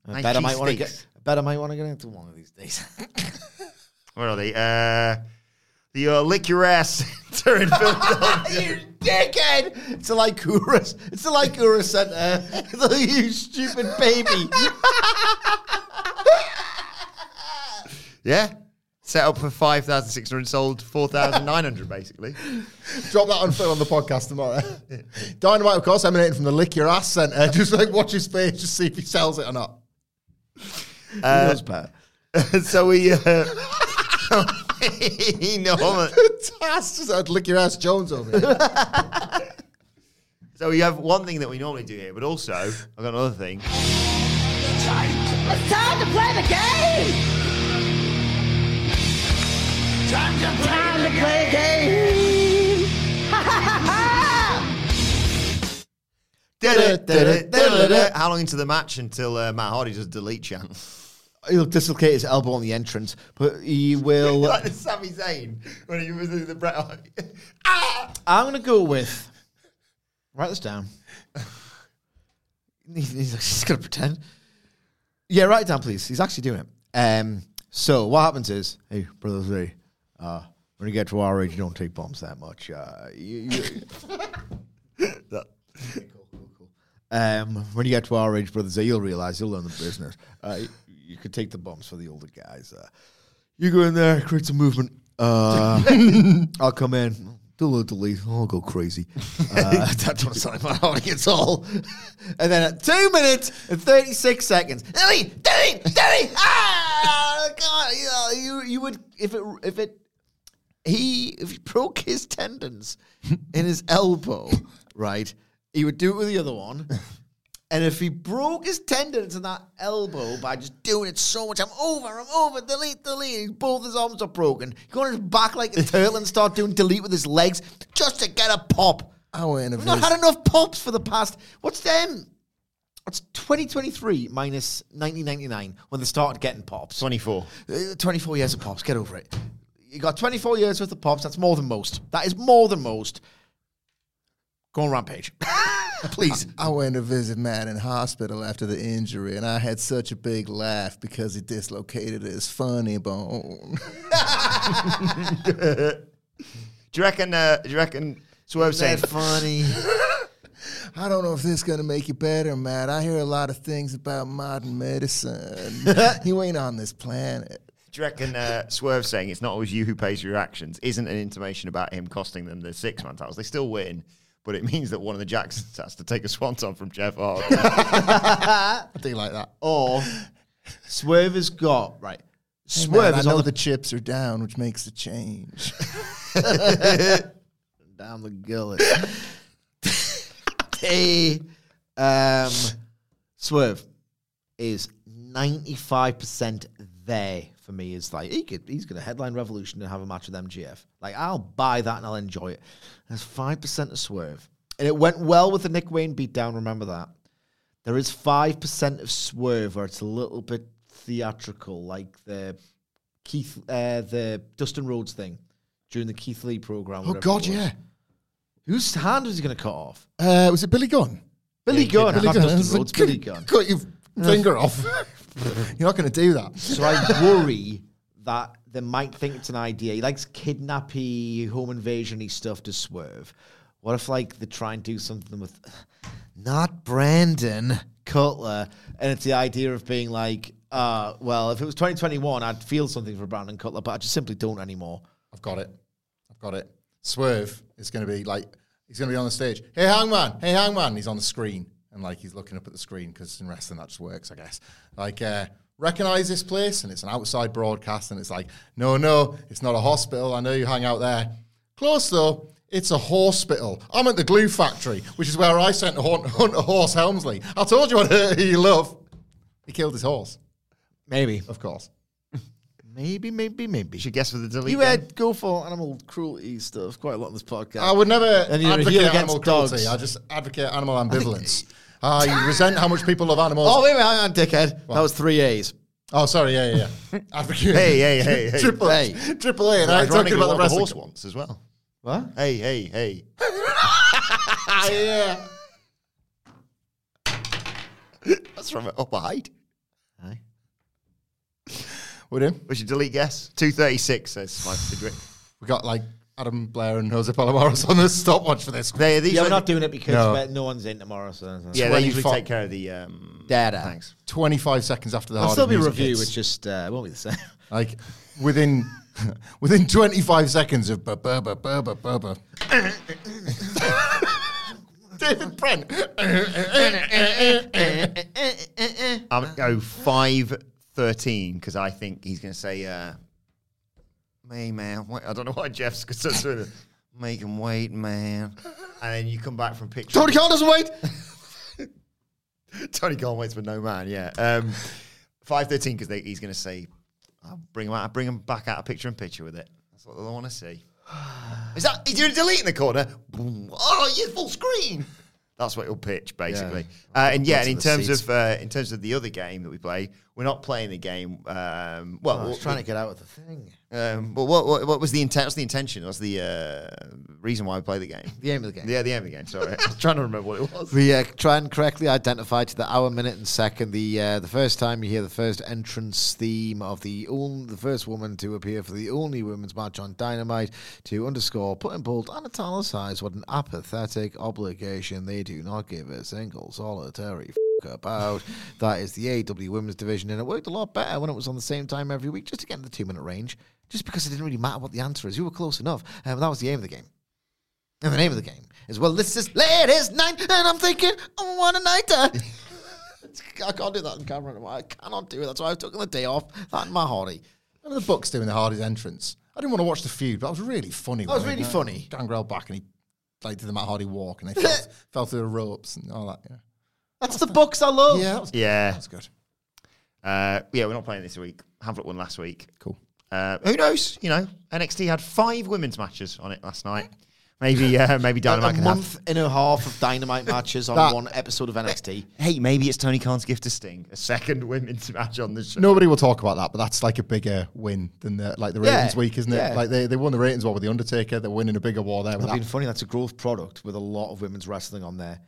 I bet I might want to get. I Bet I might want to get into one of these days. <laughs> Where are they? Uh, the uh, Lick Your Ass Center in Philadelphia. <laughs> you dickhead! It's a Liacouras. It's a Liacouras Center. you stupid baby. yeah. Set up for 5,600, sold 4,900 basically. <laughs> Drop that on Phil on the podcast tomorrow. <laughs> Dynamite, of course, emanating from the Lick Your Ass Centre. <laughs> Just like watch his face, just see if he sells it or not. Uh, knows better? so we. Uh, Norman. Tass just had Lick Your Ass Jones over here. So we have one thing that we normally do here, but also I've got another thing. It's time to play the game! Time to play, time to play game! Ha ha ha ha! Da-da-da-da-da-da-da. How long into the match until uh, Matt Hardy does delete chant? <laughs> He'll dislocate his elbow on the entrance, but he will. <laughs> like the Sami Zayn when he was in the Bret Hart. <laughs> ah! I'm going to go with. Write this down. he's, he's, he's going to pretend. Yeah, write it down, please. He's actually doing it. Um, so what happens is, hey, brother Z, uh, when you get to our age, you don't take bombs that much. Uh, you, you, <laughs> <laughs> um, when you get to our age, brothers, you'll realize you'll learn the business. Uh, you, you could take the bombs for the older guys. Uh, you go in there, create some movement. Uh, <laughs> I'll come in, do a little delete. I'll go crazy. Uh, that don't sound like my audience all. and then at two minutes and 36 seconds, delete, delete, delete. Ah, God, you, know, you, you would, if it, if it, he, if he broke his tendons in his elbow, right, he would do it with the other one. And if he broke his tendons in that elbow by just doing it so much, I'm over, I'm over, delete, delete. Both his arms are broken. He go on his back like a turtle and start doing delete with his legs just to get a pop. I went We've not had enough pops for the past. What's them? It's 2023 minus 1999 when they started getting pops. 24. Uh, 24 years of pops. Get over it. You got 24 years worth of pops. That's more than most. That is more than most. Go on Rampage. <laughs> Please. <laughs> I went to visit Matt in hospital after the injury, and I had such a big laugh because he dislocated his funny bone. <laughs> Do you reckon? Uh, do you reckon? Swerve saying funny. I don't know if this is gonna make you better, Matt. I hear a lot of things about modern medicine. you ain't on this planet. Do you reckon uh, Swerve saying it's not always you who pays for your actions isn't an intimation about him costing them the six man titles? They still win, but it means that one of the Jacksons has to take a swanton from Jeff Hardy. <laughs> I do like that. Or Swerve has got, right. Swerve Matt, I know on the chips are down, which makes a change. <laughs> down the gullet. hey, um, Swerve is ninety five percent there for me. Is like he could, he's going to headline Revolution and have a match with MJF. Like I'll buy that and I'll enjoy it. There's five percent of Swerve, and it went well with the Nick Wayne beatdown. Remember that. There is five percent of Swerve where it's a little bit theatrical, like the Keith, uh, the Dustin Rhodes thing during the Keith Lee program. oh God, yeah. Whose hand was he going to cut off? Uh, was it Billy Gunn? Billy Yeah, Gunn. Billy Gunn. Dustin It's like, Rhodes, Billy <laughs> Gunn. Cut your finger off. <laughs> <laughs> You're not going to do that. So I worry that they might think it's an idea. He likes kidnappy, home invasion-y stuff to swerve. What if like they try and do something with not Brandon Cutler, and it's the idea of being like, uh, well, if it was 2021, I'd feel something for Brandon Cutler, but I just simply don't anymore. I've got it. I've got it. Swerve is going to be like, he's going to be on the stage. Hey, Hangman. Hey, Hangman. He's on the screen. And like, he's looking up at the screen because in wrestling that just works, I guess. Like, uh, recognize this place? And it's an outside broadcast. And it's like, no, no, it's not a hospital. I know you hang out there. Close though. It's a hospital. I'm at the glue factory, which is where I sent to hunt, hunt a horse Helmsley. I told you what <laughs> you love. He killed his horse, Maybe, of course. maybe, maybe, maybe. You should guess for the delete. You then. had go for animal cruelty stuff quite a lot in this podcast. I would never And you're advocate animal against cruelty. dogs. I just advocate animal ambivalence. I resent how much people love animals. Oh, wait, wait, hang on, dickhead. That was three A's. Oh, sorry, yeah, yeah, yeah. <laughs> Advocate. Hey, hey, hey, hey. Triple A. Triple A. And I'm talking about the what wrestling. horse wants as well. What? Hey, hey, hey. <laughs> Ah, yeah. That's from Upper Height. Aye. With him, What's your delete guess? 236 says Michael Sidgwick. we got like Adam Blair and Jose Palomares on the stopwatch for this. They, these Yeah, we're not doing it because No. no one's in tomorrow. So Yeah, they usually take care of the um, Data. Thanks. 25 seconds after the There'll still be a music review. hits. It's just uh, won't be the same. <laughs> Like within <laughs> within 25 seconds of bu- bu- bu- bu- bu- bu- bu- <laughs> David Brent. I'm going to go 513 because I think he's going to say, uh, May, man. Wait, I don't know why Jeff's <laughs> to make him wait, man. And then you come back from picture. Tony Khan doesn't wait. <laughs> Tony Khan waits for no man, yeah. Um, 513 because he's going to say, I'll bring him out, I'll bring him back out of picture in picture with it. That's what they want to see. Is that, is you delete in the corner? Boom. Oh, yeah, full screen. That's what he'll pitch, basically. Uh, and yeah, and in Lots of the terms seats. of uh, in terms of the other game that we play, we're not playing the game. Um, well, I was trying to get out of the thing. Um, but what, what what was the intent? What's the intention? What's the uh, reason why we play the game? The aim of the game. Yeah, the aim of the game. Sorry, <laughs> I was trying to remember what it was. We uh, try and correctly identify to the hour, minute, and second the uh, the first time you hear the first entrance theme of the only, the first woman to appear for the only women's match on Dynamite to underscore, put in bold and italicized what an apathetic obligation they do not give a single solitary f- about. That is the AEW Women's Division, and it worked a lot better when it was on the same time every week, just to get in the two minute range. Just because it didn't really matter what the answer is, you were close enough, and that was the aim of the game. And the name of the game is well, this is ladies' night, and I'm thinking, oh, what a night! uh." <laughs> I can't do that on camera anymore. I cannot do it. That's why I've taken the day off. That and my hardy. One of the Bucks doing the hardest entrance. I didn't want to watch the feud, but it was really funny. That was really funny. Gangrel back and he like did the Matt Hardy walk and they fell, <laughs> fell through the ropes and all that. Yeah, That's the books I love. yeah, that was, Yeah, that's good. uh, yeah. We're not playing this week. Hamlet won last week. Cool. Uh, who knows? You know, NXT had five women's matches on it last night. Maybe, uh, maybe Dynamite a can month have. and a half of dynamite matches on That- one episode of NXT. Hey, maybe it's Tony Khan's gift to Sting, a second <laughs> women's match on the show. Nobody will talk about that, but that's like a bigger win than the like the Yeah, ratings week, isn't it? yeah. Like they, they won the ratings war with the Undertaker. They're winning a bigger war there. With That's that. been funny. That's a growth product with a lot of women's wrestling on there.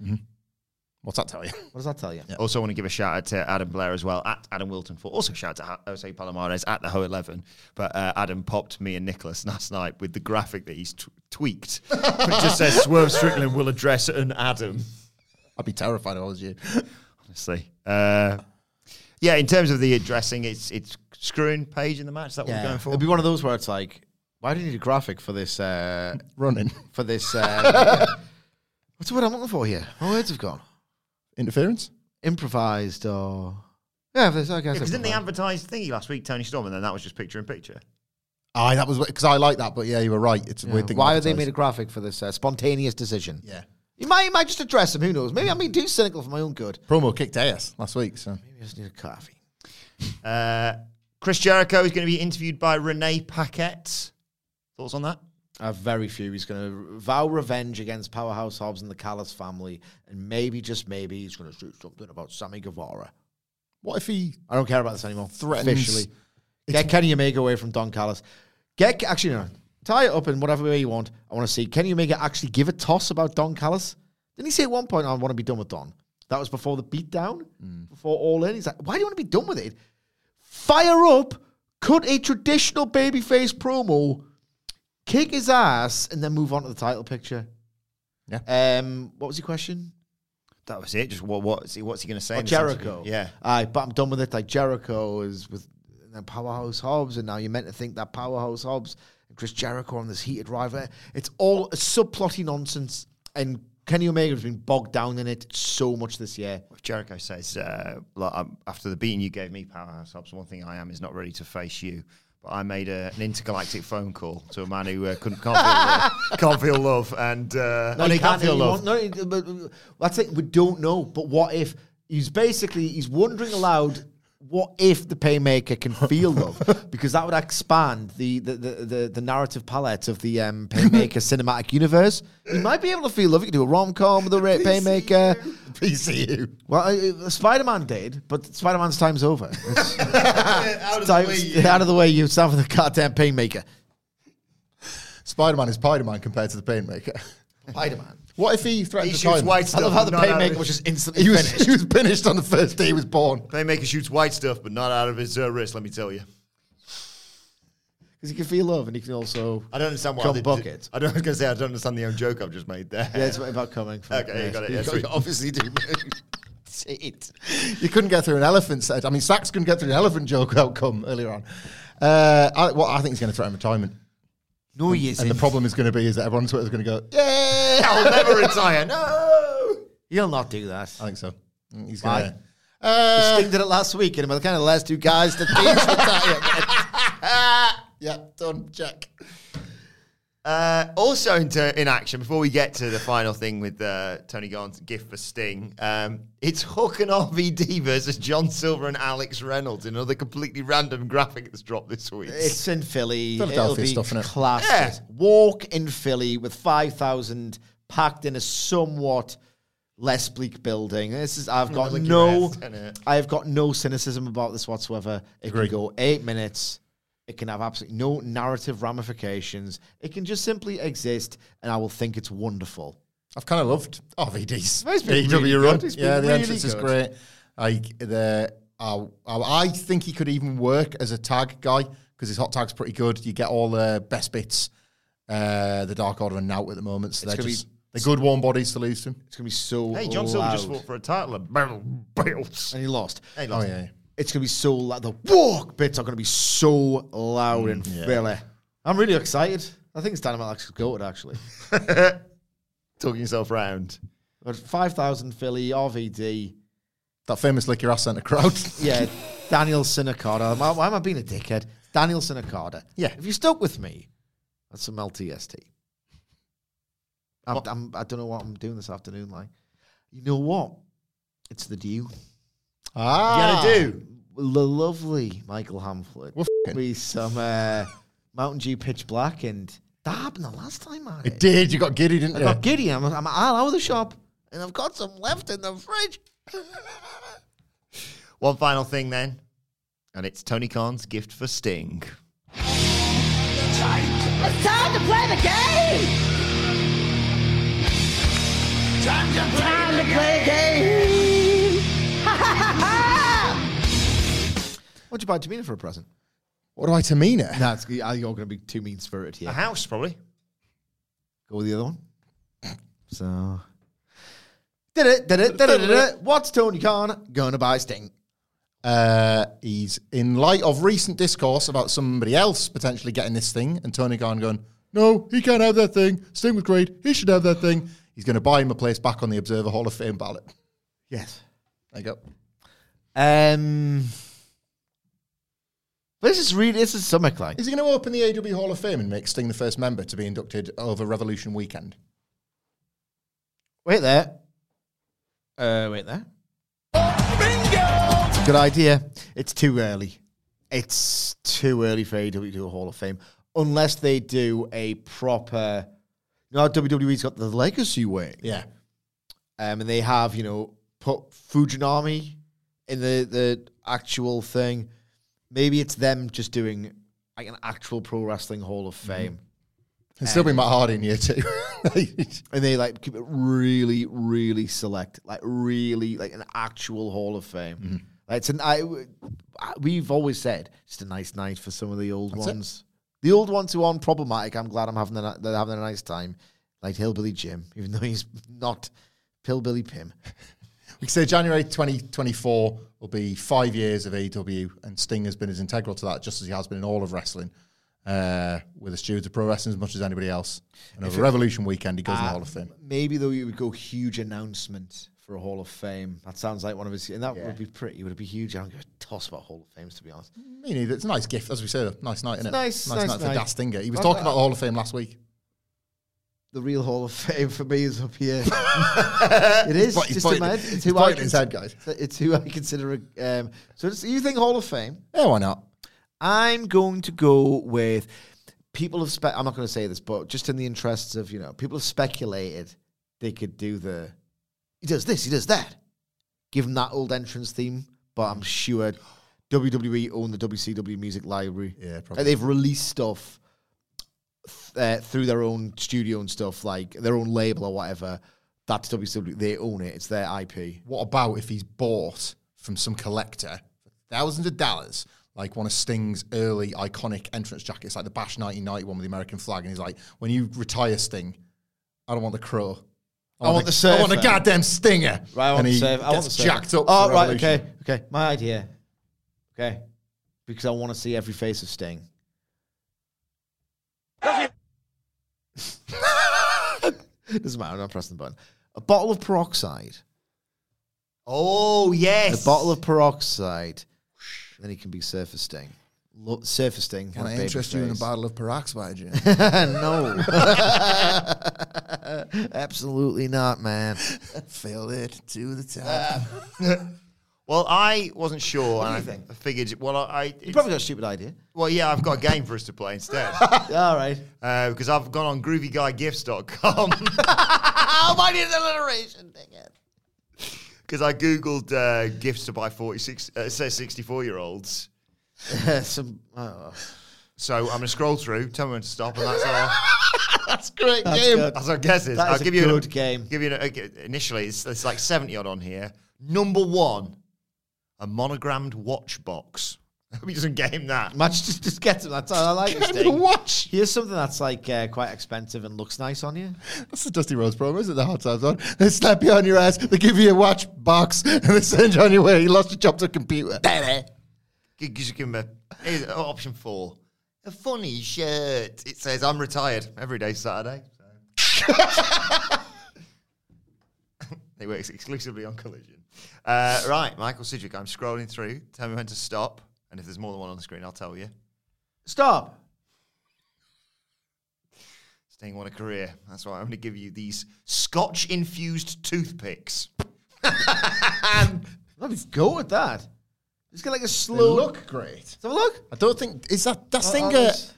What's that tell you? <laughs> What does that tell you? Also, want to give a shout out to Adam Blair as well at Adam Wilton for also shout out to Jose Palomares at the Ho Eleven. But uh, Adam popped me and Nicholas <laughs> last night with the graphic that he's t- tweaked, which just says <laughs> Swerve Strickland will address an Adam. I'd be terrified if I was you. Honestly, uh, yeah. In terms of the addressing, it's it's screwing Page in the match. Is that what we're going for? It'd be one of those where it's like, why do you need a graphic for this? Uh, Running for this? Uh, what's the word I'm looking for here? My words have gone. Interference. Improvised or yeah, there's I guess. Because didn't they improvised. advertise thingy last week, Tony Storm, and then that was just picture in picture. Aye, that was because I like that, but yeah, you were right. It's a Yeah. weird thing. Why have they made a graphic for this uh, spontaneous decision? Yeah, You might, you might just address them. Who knows? Maybe I'm being too cynical for my own good. promo kicked ass last week. So Maybe I just need a coffee. Uh, Chris Jericho is going to be interviewed by Renee Paquette. Thoughts on that? Have very few. He's going to vow revenge against Powerhouse Hobbs and the Callis family, and maybe, just maybe, he's going to do something about Sammy Guevara. what if he I don't care about this anymore. Threatens- Officially. Get Kenny Omega away from Don Callis. Get actually no, tie it up in whatever way you want. I want to see Kenny Omega actually give a toss about Don Callis. Didn't he say at one point, "I want to be done with Don"? That was before the beatdown, mm. before All In. He's like, "Why do you want to be done with it? Fire up, cut a traditional babyface promo, kick his ass, and then move on to the title picture." Yeah. Um, what was your question? That was it. Just what what's he, what's he going to say? Oh, Jericho. Yeah. Aye, but I'm done with it. Like Jericho is with Powerhouse Hobbs, and now you're meant to think that Powerhouse Hobbs and Chris Jericho on this heated rivalry. It's all a subplotty nonsense, and Kenny Omega has been bogged down in it so much this year. Jericho says, uh, like, um, after the beating you gave me, Powerhouse Hobbs, one thing I am is not ready to face you. But I made a, an intergalactic phone call to a man who uh, couldn't can't feel, love, <laughs> can't feel love, and uh, No, and he he can't feel love. No, he- but that's it. We don't know. But what if he's basically he's wondering aloud? What if the Painmaker can feel love? <laughs> Because that would expand the the, the, the, the narrative palette of the um, Painmaker <laughs> cinematic universe. You might be able to feel love. You can do a rom com with a ra- Painmaker. PCU? Well, uh, Spider Man did, but Spider Man's time's over. <laughs> It's Out of the time- way, you- out of the way, you stand for the goddamn Painmaker. Spider Man is Spider Man compared to the Painmaker. Spider Man. What if he threatened He to shoots time? white I love how the not out of playmaker his- was just instantly He was, finished. <laughs> he was finished on the first day he was born. Playmaker shoots white stuff, but not out of his uh, wrist. Let me tell you. Because he can feel love and he can also. I don't understand why. Come they- bucket. I don't I was going to say I don't understand the own joke I've just made there. Yeah, it's about coming. From Okay, you got it, yeah, You sweet. obviously do. <laughs> Shit. You couldn't get through an elephant set. I mean, Sachs couldn't get through an elephant joke outcome earlier on. Uh, I, well, I think he's going to threaten retirement. No, he And the problem is going to be is that everyone on Twitter is going to go, Yeah, I'll never retire. No. <laughs> He'll not do that. I think so. He's going to. Uh, Sting did it last week, and we're kind of the last two guys to finish <laughs> retirement. yeah, done. Check. Uh, also in, ter- in action, before we get to the final thing with uh, Tony Khan's gift for Sting, um, it's Hook and RVD versus John Silver and Alex Reynolds in another completely random graphic that's dropped this week. It's in Philly. Philadelphia It'll be stuff, innit? class. Yeah. Walk in Philly with 5,000 packed in a somewhat less bleak building. This is I've got no that. I've got no cynicism about this whatsoever. It Agree. can go 8 minutes. It can have absolutely no narrative ramifications. It can just simply exist and I will think it's wonderful. I've kind of loved RVD's It's been AEW really run. good. It's Yeah, the really entrance is great. Like the, uh, I think he could even work as a tag guy because his hot tag's pretty good. You get all the best bits. Uh, the Dark Order and Nout at the moment, so It's they're gonna just they're good warm bodies to lose to. him. It's going to be so hey, John Silver just fought for a title of Battle <laughs> Belts. and he lost. Hey, Oh lost. yeah, it's going to be so loud. The walk bits are going to be so loud in Philly. Mm, I'm really excited. I think it's Dynamite Alex Goated, actually. <laughs> Talking yourself round. But 5,000 Philly, RVD. that famous lick your ass centre crowd. <laughs> Yeah, Daniel Sinacada. Why, am I being a dickhead? Daniel Sinacada. Yeah. If you stuck with me, that's some LTST. I'm, I'm, I don't know what I'm doing this afternoon. Like, you know what? It's the dew. Ah, You gotta do. The lovely Michael Hamflett. Well, f***ing- with some uh, Mountain Dew Pitch Black, and that happened the last time I It did. You got giddy, didn't I you? got giddy. I'm, I'm all out of the shop, and I've got some left in the fridge. <laughs> One final thing then, and it's Tony Khan's gift for Sting. It's time to play the game! Time to play, the game! What'd you buy Tamina for a present? What do I to mean it? No, it's, you're going to be too mean spirited A here. A house, probably. Go with the other one. So. Did it, did it, did it, did it. What's Tony Khan going to buy Sting? Uh, he's in light of recent discourse about somebody else potentially getting this thing, and Tony Khan going, "No, he can't have that thing. Sting was great. He should have that thing." He's going to buy him a place back on the Observer Hall of Fame ballot. Yes. There you go. Um. This is really, this is something like. Is he going to open the AEW Hall of Fame and make Sting the first member to be inducted over Revolution Weekend? Wait there. Uh, wait there. Bingo! Good idea. It's too early. It's too early for AEW to do a Hall of Fame unless they do a proper. You know, WWE's got the legacy way, Yeah. um, and they have you know put Fujinami in the the actual thing. Maybe it's them just doing like an actual pro wrestling Hall of Fame. It'll still be Matt Hardy in year two. <laughs> and they like keep it really, really select, like really like an actual Hall of Fame. Mm-hmm. Like it's an I, we've always said it's a nice night for some of the old That's it. ones. The old ones who aren't problematic, I'm glad I'm having a, they're having a nice time. Like Hillbilly Jim, even though he's <laughs> not Pillbilly Pim. We can say January 2024 will be five years of AEW, and Sting has been as integral to that just as he has been in all of wrestling. Uh, with the stewards of pro wrestling as much as anybody else. And over Revolution Weekend, he goes in the Uh, Hall of Fame. Maybe though you would go huge announcement for a Hall of Fame. That sounds like one of his, and that Yeah. would be pretty. It would it be huge? I don't give a toss about Hall of Fames to be honest. Me neither. It's a nice gift, as we say. Nice night, isn't it? nice, nice, nice night for night. Das Stinger. He was talking uh, about the Hall of Fame last week. The real Hall of Fame for me is up here. <laughs> it is He's just pointing- in my head. It's who I his head, guys. It's who I consider. A, um, so it's, you think Hall of Fame? Yeah, why not? I'm going to go with people have. Spe- I'm not going to say this, but just in the interests of you know, people have speculated they could do the. He does this. He does that. Give him that old entrance theme, but I'm sure <sighs> WWE own the WCW music library. Yeah, Like, probably. they've released stuff uh, through their own studio and stuff, like their own label or whatever. That's WCW. They own it. It's their IP. What about if he's bought from some collector for thousands of dollars, like one of Sting's early iconic entrance jackets, like the Bash 1990 one with the American flag, and he's like, when you retire Sting, I don't want the crow. I want the I want the surfer." goddamn stinger. Right, I want and the he surf- I want the jacked up. Oh, right, okay, okay. My idea. Okay, because I want to see every face of Sting. <laughs> Doesn't matter. I'm not pressing the button. A bottle of peroxide. Oh yes. A bottle of peroxide. Then he can be Surfer Sting. Lo- Surfer Sting. Can I interest you in a bottle of peroxide, Jim? <laughs> no. <laughs> Absolutely not, man. Filled it to the top. Well, I wasn't sure, What do and you I think? figured. Well, I You it's- probably got a stupid idea. well, yeah, I've got a game for us to play instead <laughs> All right. uh, because I've gone on GroovyGuyGifts.com <laughs> Oh, my alliteration. Dang it. because I googled uh, gifts to buy forty six. Uh, it says sixty four year olds. <laughs> Some, oh. So I'm gonna scroll through. Tell me when to stop, and that's all. That's great That's game. good. That's our guesses. That I'll is a give you good an, game. Give you an, uh, initially. It's, it's like seventy odd on here. Number one, a monogrammed watch box. I hope he doesn't get him that. Match just, just gets him. That's all I like. this Get thing. a watch. Here's something that's like uh, quite expensive and looks nice on you. That's the Dusty Rhodes promo, isn't it? The hot times on. They slap you on your ass, they give you a watch box, <laughs> and they send you on your way. You lost your job to a computer. Gi- Just give him a here's option four. A funny shirt. It says I'm retired every day Saturday. So. <laughs> they works exclusively on collision. Uh, right, Michael Sidgwick. I'm scrolling through. Tell me when to stop, and if there's more than one on the screen, I'll tell you. Stop. Staying on a career. That's why I'm going to give you these Scotch infused toothpicks. <laughs> Let's go with that. Just get like a They slow look great. Let's have a look. I don't think is that that Oh, thing. oh, uh, this-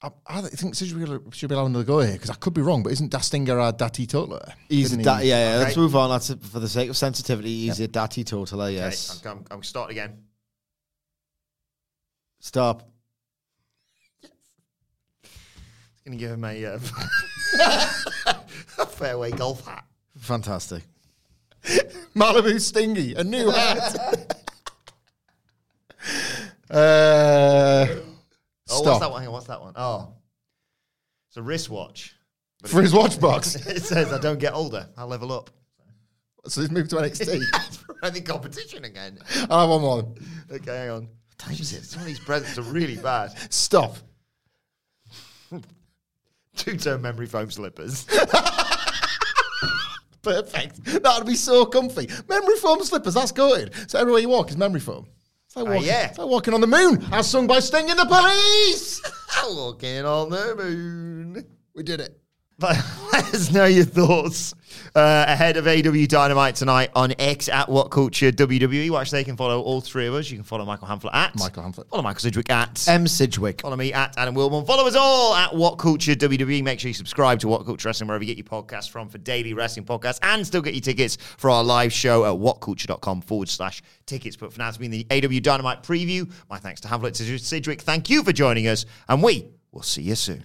I, I think Sidgwick should be allowed to go here because I could be wrong, but isn't Dastinger a Dati Totaler? He's a Isn't da- he? yeah, yeah. Let's move on. That's it. for the sake of sensitivity. He's a datty totaler. Yes. Okay, I'm, I'm, I'm start again. Stop. It's Going to give him a, uh, <laughs> a fairway golf hat. Fantastic. <laughs> Malibu Stingy, a new hat. <laughs> uh, Oh, what's that one? Hang on, what's that one? Oh, it's a wristwatch. But for his watch box. <laughs> it says I don't get older. I level up. so he's moved to NXT. For any competition again. I <laughs> have ah, one more. Okay, hang on. Some of these presents are really bad. Stop. <laughs> Two-tone memory foam slippers. Perfect. That'd be so comfy. Memory foam slippers, that's good. So everywhere you walk is memory foam. It's like, Oh, walking, yeah. it's like walking on the moon, as sung by Sting and the Police. <laughs> Walking on the moon. We did it. But <laughs> let us know your thoughts uh, ahead of AEW Dynamite tonight on X at What Culture WWE. Watch they can follow all three of us. You can follow Michael Hamflett at Michael Hamflett. Follow Michael Sidgwick at M. Sidgwick. Follow me at Adam Wilbourn. Follow us all at What Culture WWE. Make sure you subscribe to What Culture Wrestling wherever you get your podcasts from for daily wrestling podcasts and still get your tickets for our live show at whatculture.com forward slash tickets. But for now, it's been the AEW Dynamite preview. My thanks to Hamlet to Sidgwick. Thank you for joining us, and we will see you soon.